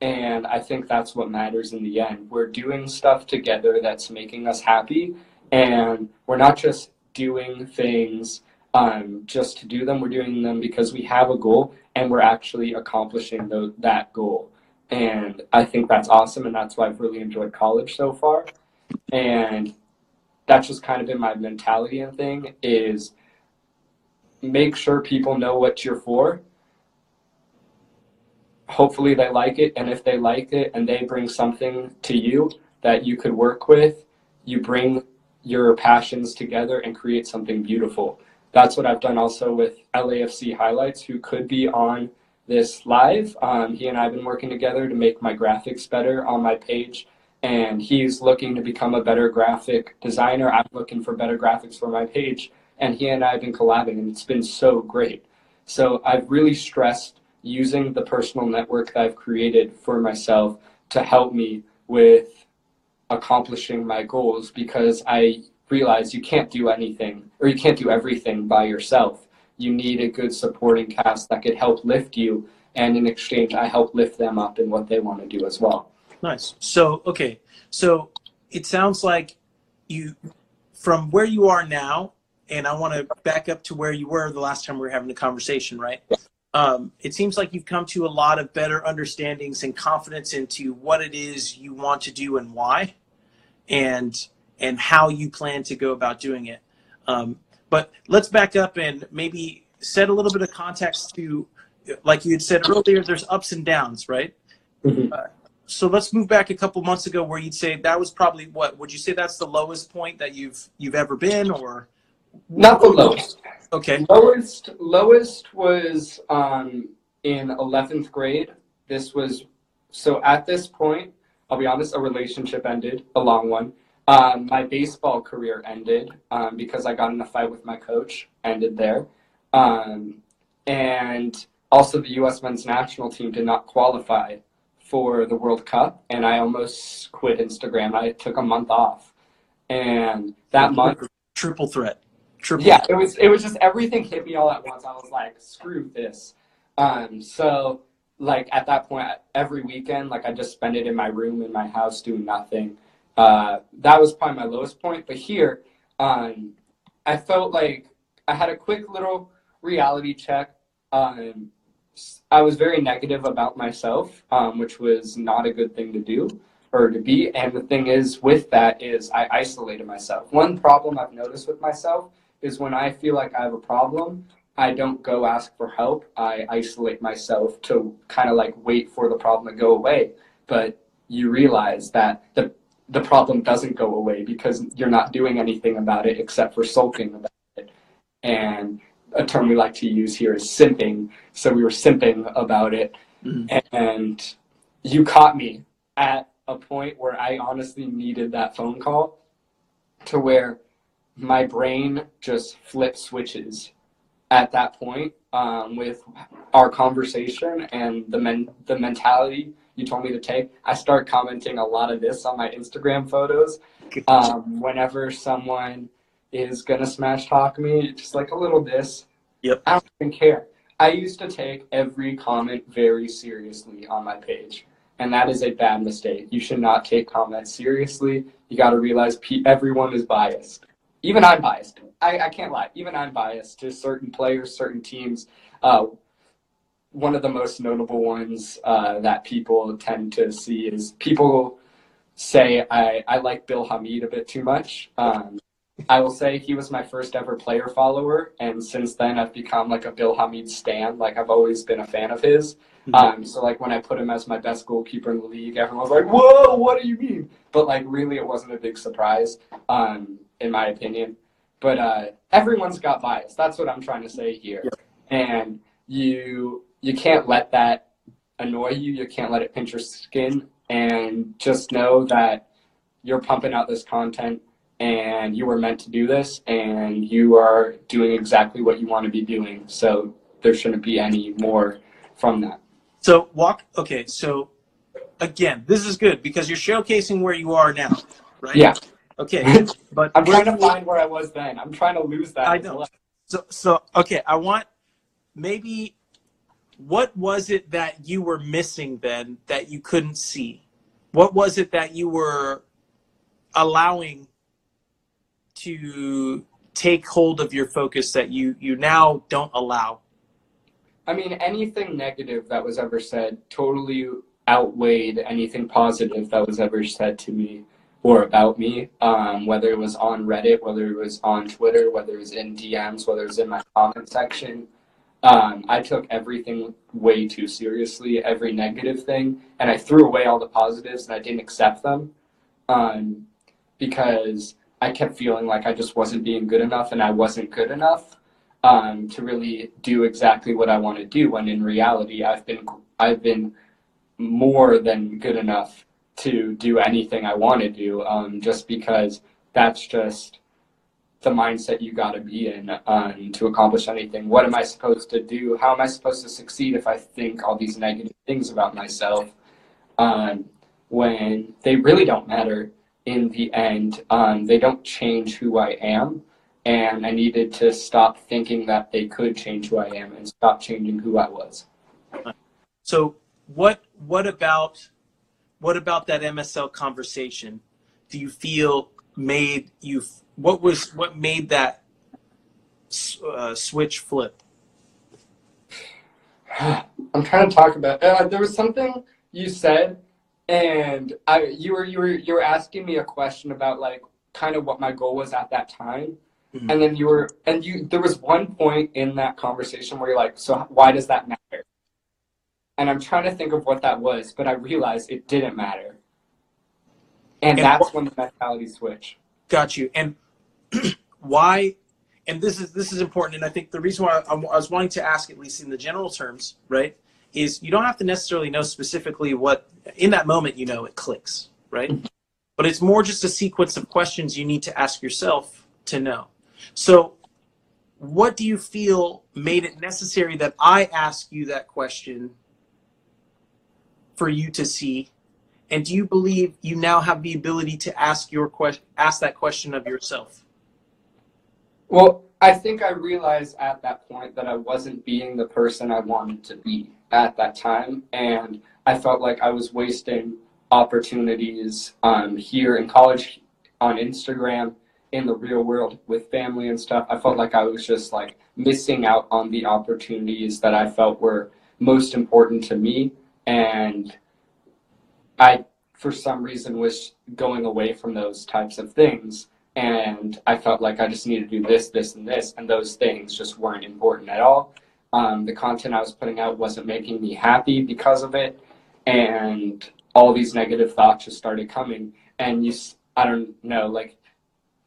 And I think that's what matters in the end. We're doing stuff together that's making us happy, and we're not just doing things um, just to do them. We're doing them because we have a goal and we're actually accomplishing the, that goal. And I think that's awesome. And that's why I've really enjoyed college so far. And that's just kind of been my mentality and thing is make sure people know what you're for. Hopefully they like it. And if they like it and they bring something to you that you could work with, you bring your passions together and create something beautiful. That's what I've done also with LAFC Highlights, who could be on this live. Um, he and I have been working together to make my graphics better on my page, and he's looking to become a better graphic designer. I'm looking for better graphics for my page, and he and I have been collabing, and it's been so great. So I've really stressed using the personal network that I've created for myself to help me with accomplishing my goals because I realize you can't do anything or you can't do everything by yourself. You need a good supporting cast that could help lift you, and in exchange, I help lift them up in what they want to do as well. Nice. So, okay. So it sounds like you, from where you are now, and I want to back up to where you were the last time we were having a conversation, right? Um, it seems like you've come to a lot of better understandings and confidence into what it is you want to do and why, and and how you plan to go about doing it. Um, but let's back up and maybe set a little bit of context to, like you had said earlier, there's ups and downs, right? Mhm. Uh, so let's move back a couple months ago where you'd say that was probably what would you say that's the lowest point that you've you've ever been or Not the lowest. okay Lowest lowest was um, in eleventh grade. This was so at this point, I'll be honest, a relationship ended, a long one. Um, my baseball career ended um, because I got in a fight with my coach. Ended there, um, and also the U.S. men's national team did not qualify for the World Cup, and I almost quit Instagram. I took a month off, and that month triple threat triple yeah, it was it was just everything hit me all at once. I was like, screw this. Um, so like at that point, every weekend, like I just spend it in my room in my house doing nothing. Uh, that was probably my lowest point. But here, um, I felt like I had a quick little reality check. Um, I was very negative about myself, um, which was not a good thing to do or to be. And the thing is, with that, is I isolated myself. One problem I've noticed with myself is when I feel like I have a problem, I don't go ask for help. I isolate myself to kind of like wait for the problem to go away. But you realize that the the problem doesn't go away because you're not doing anything about it except for sulking about it. And a term we like to use here is simping. So we were simping about it. Mhm. And you caught me at a point where I honestly needed that phone call to where my brain just flipped switches at that point um, with our conversation and the men- the mentality you told me to take. I start commenting a lot of this on my Instagram photos. Um, whenever someone is gonna smash talk me, just like a little diss. Yep. I don't even care. I used to take every comment very seriously on my page, and that is a bad mistake. You should not take comments seriously. You got to realize pe- everyone is biased. Even I'm biased. I, I can't lie. Even I'm biased to certain players, certain teams. Uh, one of the most notable ones uh, that people tend to see is people say I, I like Bill Hamid a bit too much. Um, I will say he was my first ever player follower, and since then I've become like a Bill Hamid stan. Like I've always been a fan of his. Um, so like when I put him as my best goalkeeper in the league, everyone was like, "Whoa, what do you mean?" But like really, it wasn't a big surprise, um, in my opinion. But uh, everyone's got bias. That's what I'm trying to say here. And you you can't let that annoy you. You can't let it pinch your skin. And just know that you're pumping out this content and you were meant to do this and you are doing exactly what you want to be doing. So there shouldn't be any more from that. So walk. Okay, so again, this is good because you're showcasing where you are now, right? Yeah. Okay, but I'm trying to find where I was then. I'm trying to lose that. I know. So so okay, I want maybe what was it that you were missing then that you couldn't see? What was it that you were allowing to take hold of your focus that you you now don't allow? I mean, anything negative that was ever said totally outweighed anything positive that was ever said to me or about me. Um, whether it was on Reddit, whether it was on Twitter, whether it was in DMs, whether it was in my comment section. Um, I took everything way too seriously, every negative thing, and I threw away all the positives and I didn't accept them um, because I kept feeling like I just wasn't being good enough and I wasn't good enough um, to really do exactly what I want to do. When in reality, I've been I've been more than good enough to do anything I want to do. Um, just because that's just the mindset you got to be in um, to accomplish anything. What am I supposed to do? How am I supposed to succeed if I think all these negative things about myself um, when they really don't matter in the end? Um, they don't change who I am. And I needed to stop thinking that they could change who I am and stop changing who I was. So what what about what about that MSL conversation? Do you feel made you what was what made that uh, switch flip? I'm trying to talk about. Uh, there was something you said, and I you were you were you were asking me a question about like kind of what my goal was at that time, mm-hmm. and then you were and you there was one point in that conversation where you're like, so why does that matter? And I'm trying to think of what that was, but I realized it didn't matter, and, and that's what, when the mentality switch. Got you. And why and this is this is important and i think the reason why I, I, was wanting to ask at least in the general terms right is you don't have to necessarily know specifically what in that moment you know it clicks right but it's more just a sequence of questions you need to ask yourself to know so what do you feel made it necessary that i ask you that question for you to see and do you believe you now have the ability to ask your question ask that question of yourself well, I think I realized at that point that I wasn't being the person I wanted to be at that time. And I felt like I was wasting opportunities um, here in college, on Instagram, in the real world with family and stuff. I felt like I was just like missing out on the opportunities that I felt were most important to me. And I, for some reason, was going away from those types of things and I felt like I just needed to do this, this, and this, and those things just weren't important at all. Um, the content I was putting out wasn't making me happy because of it, and all these negative thoughts just started coming. And you, I don't know, like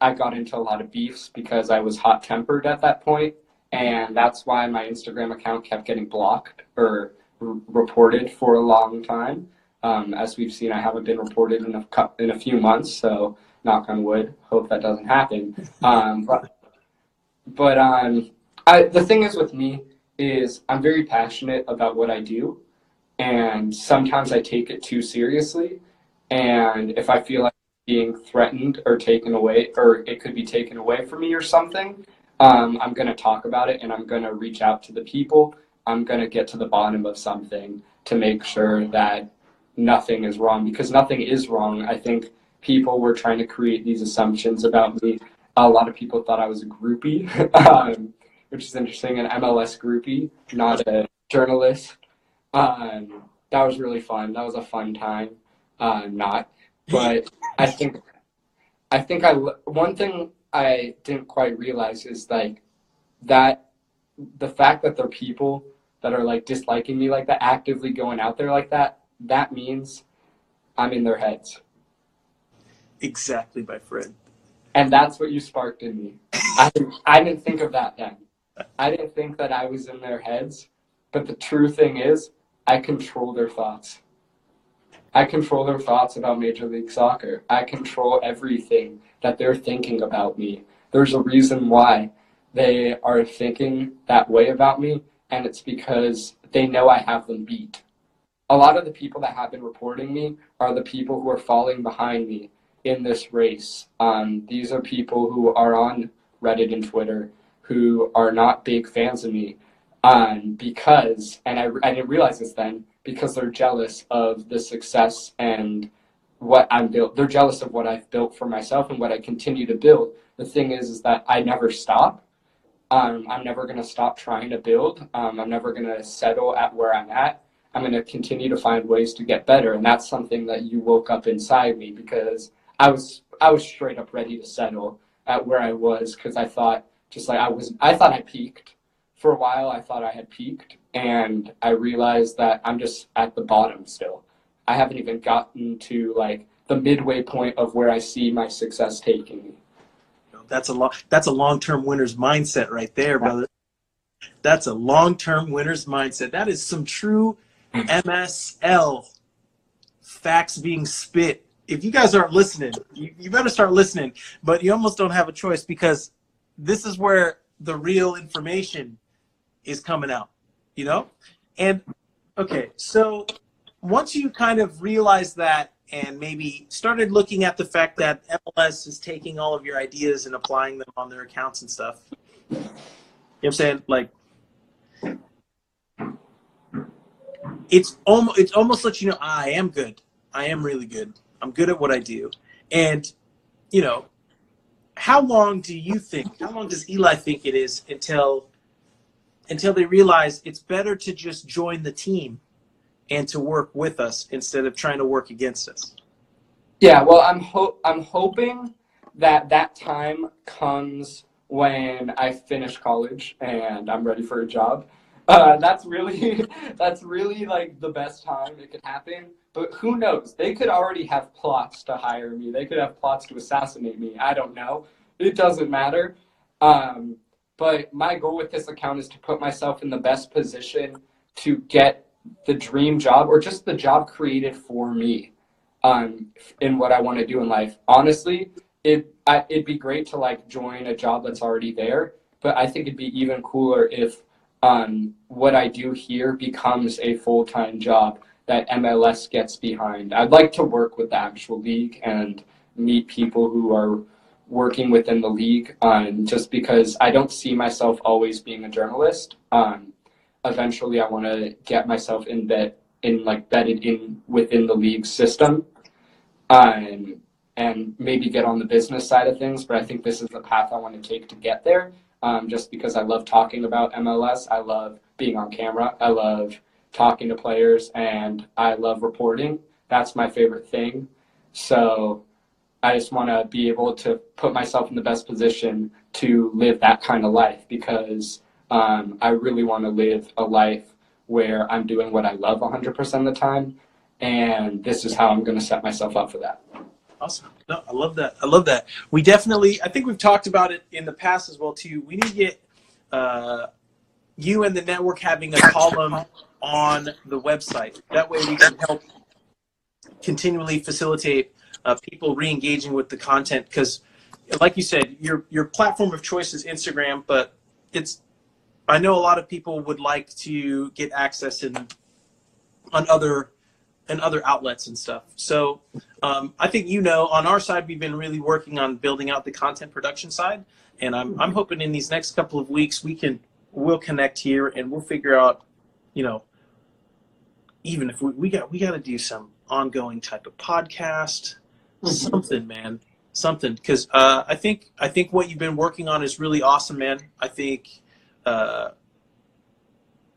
I got into a lot of beefs because I was hot tempered at that point, and that's why my Instagram account kept getting blocked or reported for a long time. Um, as we've seen, I haven't been reported in a in a few months, so knock on wood. Hope that doesn't happen. Um, but but um, I, the thing is with me is I'm very passionate about what I do, and sometimes I take it too seriously. And if I feel like being threatened or taken away, or it could be taken away from me or something, um, I'm going to talk about it and I'm going to reach out to the people. I'm going to get to the bottom of something to make sure that nothing is wrong because nothing is wrong. I think people were trying to create these assumptions about me. A lot of people thought I was a groupie, um, which is interesting, an MLS groupie, not a journalist. Um, that was really fun. That was a fun time. Uh, not, but I think, I think I one thing I didn't quite realize is like that the fact that there are people that are like disliking me like that, actively going out there like that, that means I'm in their heads. Exactly, my friend. And that's what you sparked in me. I didn't, I didn't think of that then. I didn't think that I was in their heads. But the true thing is, I control their thoughts. I control their thoughts about Major League Soccer. I control everything that they're thinking about me. There's a reason why they are thinking that way about me, and it's because they know I have them beat. A lot of the people that have been reporting me are the people who are falling behind me in this race. Um, these are people who are on Reddit and Twitter who are not big fans of me um, because, and I, I didn't realize this then, because they're jealous of the success and what I'm built. They're jealous of what I've built for myself and what I continue to build. The thing is, is that I never stop. Um, I'm never going to stop trying to build. Um, I'm never going to settle at where I'm at. I'm going to continue to find ways to get better. And that's something that you woke up inside me because I was I was straight up ready to settle at where I was because I thought just like I was I thought I peaked for a while. I thought I had peaked, and I realized that I'm just at the bottom still. I haven't even gotten to like the midway point of where I see my success taking me. That's a long that's a long term winner's mindset right there, brother. That's a long term winner's mindset. That is some true MSL facts being spit if you guys aren't listening, you, you better start listening. But you almost don't have a choice because this is where the real information is coming out, you know? And okay, so once you kind of realize that and maybe started looking at the fact that MLS is taking all of your ideas and applying them on their accounts and stuff. You know what I'm saying? Like it's almost it's almost lets you know ah, I am good. I am really good. I'm good at what I do. And you know, how long do you think? How long does Eli think it is until until they realize it's better to just join the team and to work with us instead of trying to work against us? Yeah, well, I'm ho- I'm hoping that that time comes when I finish college and I'm ready for a job. Uh, that's really that's really like the best time it could happen. But who knows? They could already have plots to hire me. They could have plots to assassinate me. I don't know. It doesn't matter. Um, but my goal with this account is to put myself in the best position to get the dream job or just the job created for me um, in what I want to do in life. Honestly, it I, it'd be great to like join a job that's already there, but I think it'd be even cooler if um, what I do here becomes a full time job that MLS gets behind. I'd like to work with the actual league and meet people who are working within the league um, just because I don't see myself always being a journalist. Um, eventually, I want to get myself in that in like bedded in within the league system um, and maybe get on the business side of things. But I think this is the path I want to take to get there um, just because I love talking about MLS. I love being on camera. I love talking to players and I love reporting. That's my favorite thing. So I just want to be able to put myself in the best position to live that kind of life because um, I really want to live a life where I'm doing what I love 100% of the time. And this is how I'm going to set myself up for that. Awesome. No, I love that. I love that. We definitely, I think we've talked about it in the past as well, too. We need to get uh, you and the network having a column on the website. That way we can help continually facilitate uh, people re-engaging with the content because like you said your your platform of choice is instagram but it's i know a lot of people would like to get access in on other and other outlets and stuff. So um, i think you know on our side we've been really working on building out the content production side and i'm, I'm hoping in these next couple of weeks we can we'll connect here and we'll figure out you know even if we, we got we got to do some ongoing type of podcast mm-hmm. something man something. Because uh, i think i think what you've been working on is really awesome man. I think uh,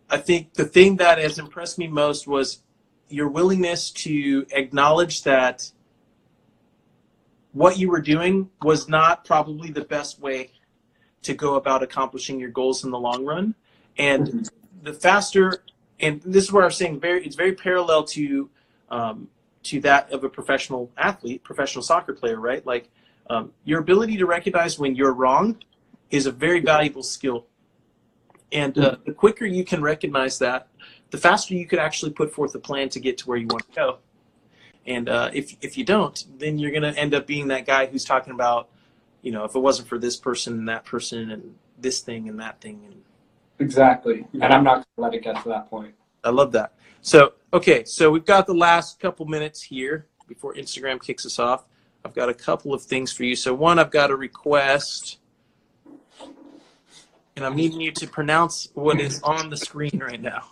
i think the thing that has impressed me most was your willingness to acknowledge that what you were doing was not probably the best way to go about accomplishing your goals in the long run and mm-hmm. the faster and this is where I'm saying very it's very parallel to um, to that of a professional athlete, professional soccer player, right? Like um, your ability to recognize when you're wrong is a very valuable skill, and uh, the quicker you can recognize that, the faster you could actually put forth a plan to get to where you want to go. And uh, if if you don't, then you're going to end up being that guy who's talking about, you know, if it wasn't for this person and that person and this thing and that thing and Exactly. And I'm not going to let it get to that point. I love that. So, okay, so we've got the last couple minutes here before Instagram kicks us off. I've got a couple of things for you. So, one, I've got a request, and I'm needing you to pronounce what is on the screen right now.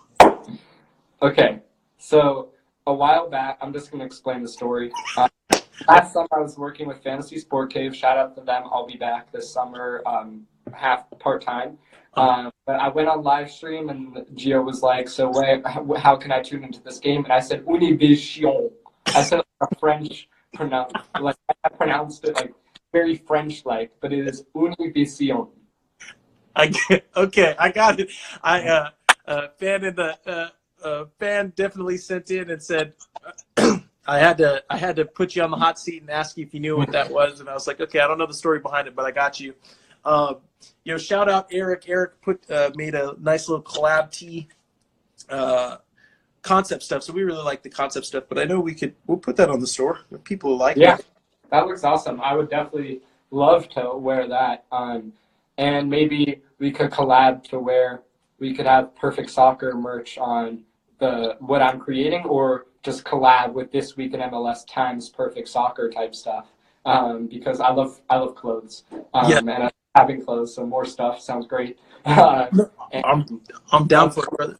Okay, so a while back, I'm just going to explain the story. Uh, last summer, I was working with Fantasy Sport Cave. Shout out to them. I'll be back this summer, um, half part time. Um, but I went on live stream and Gio was like, "So wait, how can I tune into this game?" And I said Univision. I said a French pronounce, like I pronounced it like very French-like, but it is Univision. I get, okay, I got it. I uh, uh, fan in the uh, uh, fan definitely sent in and said. I had to I had to put you on the hot seat and ask you if you knew what that was, and I was like, okay, I don't know the story behind it, but I got you. Uh, you know, shout out Eric. Eric put uh, made a nice little collab tee uh, concept stuff. So we really like the concept stuff. But I know we could we'll put that on the store. People like yeah, it. that looks awesome. I would definitely love to wear that. Um, and maybe we could collab to where we could have perfect soccer merch on the what I'm creating, or just collab with this week in MLS times perfect soccer type stuff. Um, because I love I love clothes, um, yeah. and I having clothes, so more stuff sounds great. Uh, I'm I'm down for it, brother.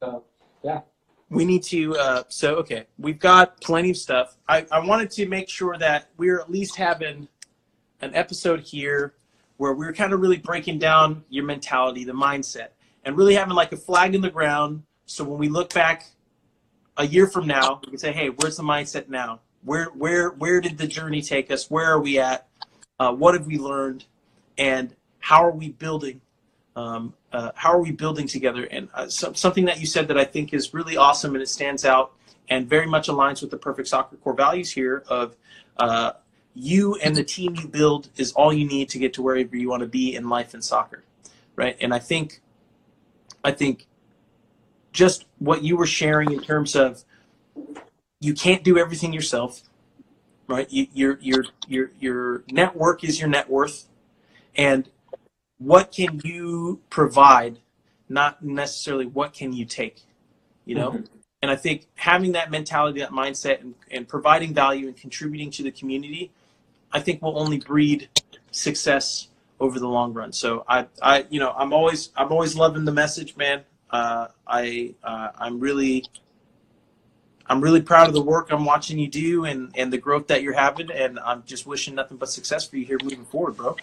So yeah. We need to. Uh, so okay, we've got plenty of stuff. I, I wanted to make sure that we're at least having an episode here where we're kind of really breaking down your mentality, the mindset, and really having like a flag in the ground. So when we look back a year from now, we can say, "Hey, where's the mindset now? Where where where did the journey take us? Where are we at? Uh, what have we learned? And how are we building? Um, uh, how are we building together? And uh, so, something that you said that I think is really awesome and it stands out and very much aligns with the perfect soccer core values here of uh, you and the team you build is all you need to get to wherever you want to be in life and soccer, right? And I think, I think, just what you were sharing in terms of you can't do everything yourself, right? You, your your your your network is your net worth, and what can you provide, not necessarily what can you take, you know. Mm-hmm. And I think having that mentality, that mindset, and, and providing value and contributing to the community, I think will only breed success over the long run. So I, I, you know, I'm always, I'm always loving the message, man. Uh, I, uh, I'm really, I'm really proud of the work I'm watching you do and, and the growth that you're having. And I'm just wishing nothing but success for you here moving forward, bro.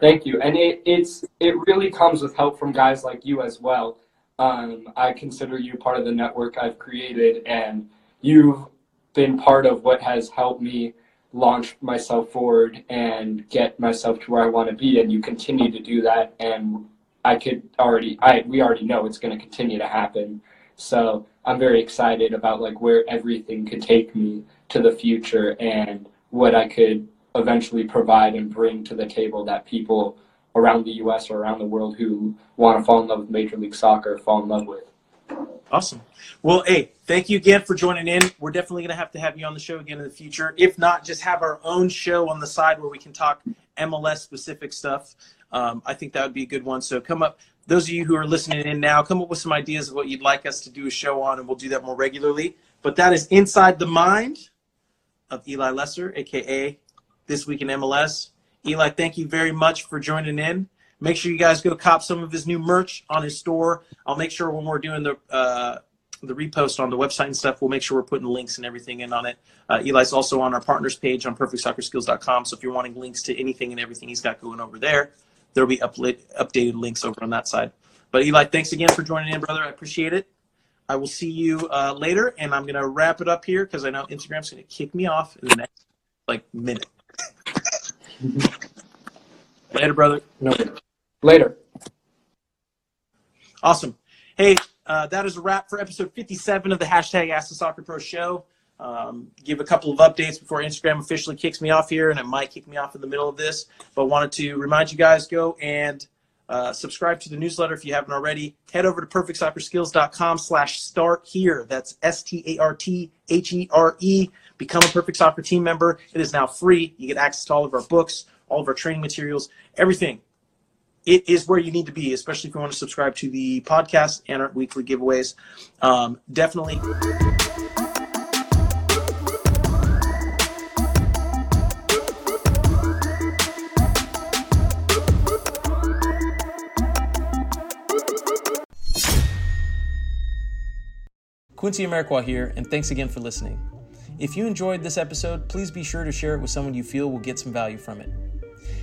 Thank you. And it, it's, it really comes with help from guys like you as well. Um, I consider you part of the network I've created and you've been part of what has helped me launch myself forward and get myself to where I want to be. And you continue to do that. And I could already, I, we already know it's going to continue to happen. So I'm very excited about like where everything could take me to the future and what I could eventually provide and bring to the table that people around the US or around the world who want to fall in love with Major League Soccer fall in love with. Awesome. Well, hey, thank you again for joining in. We're definitely going to have to have you on the show again in the future. If not, just have our own show on the side where we can talk MLS specific stuff. Um, I think that would be a good one. So come up, those of you who are listening in now, come up with some ideas of what you'd like us to do a show on, and we'll do that more regularly. But that is Inside the Mind of Eli Lesser, aka This Week in MLS. Eli, thank you very much for joining in. Make sure you guys go cop some of his new merch on his store. I'll make sure when we're doing the uh, the repost on the website and stuff, we'll make sure we're putting links and everything in on it. Uh, Eli's also on our partners page on perfectsoccerskills.com. So if you're wanting links to anything and everything he's got going over there, there'll be upla- updated links over on that side. But Eli, thanks again for joining in, brother. I appreciate it. I will see you uh, later, and I'm gonna wrap it up here because I know Instagram's gonna kick me off in the next like minute. later, brother. No. Later. Awesome. Hey, uh, that is a wrap for episode 57 of the hashtag Ask the Soccer Pro show. Um, give a couple of updates before Instagram officially kicks me off here, and it might kick me off in the middle of this. But wanted to remind you guys go and uh, subscribe to the newsletter if you haven't already. Head over to perfectsoccerskills.com slash start here. That's S-T-A-R-T-H-E-R-E. Become a Perfect Soccer team member. It is now free. You get access to all of our books, all of our training materials, everything it is where you need to be, especially if you want to subscribe to the podcast and our weekly giveaways. Um, definitely. Quincy Amarikwa here, and thanks again for listening. If you enjoyed this episode, please be sure to share it with someone you feel will get some value from it.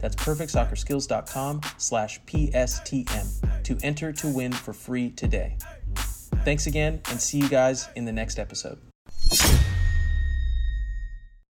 That's perfectsoccerskills.com slash PSTM to enter to win for free today. Thanks again and see you guys in the next episode.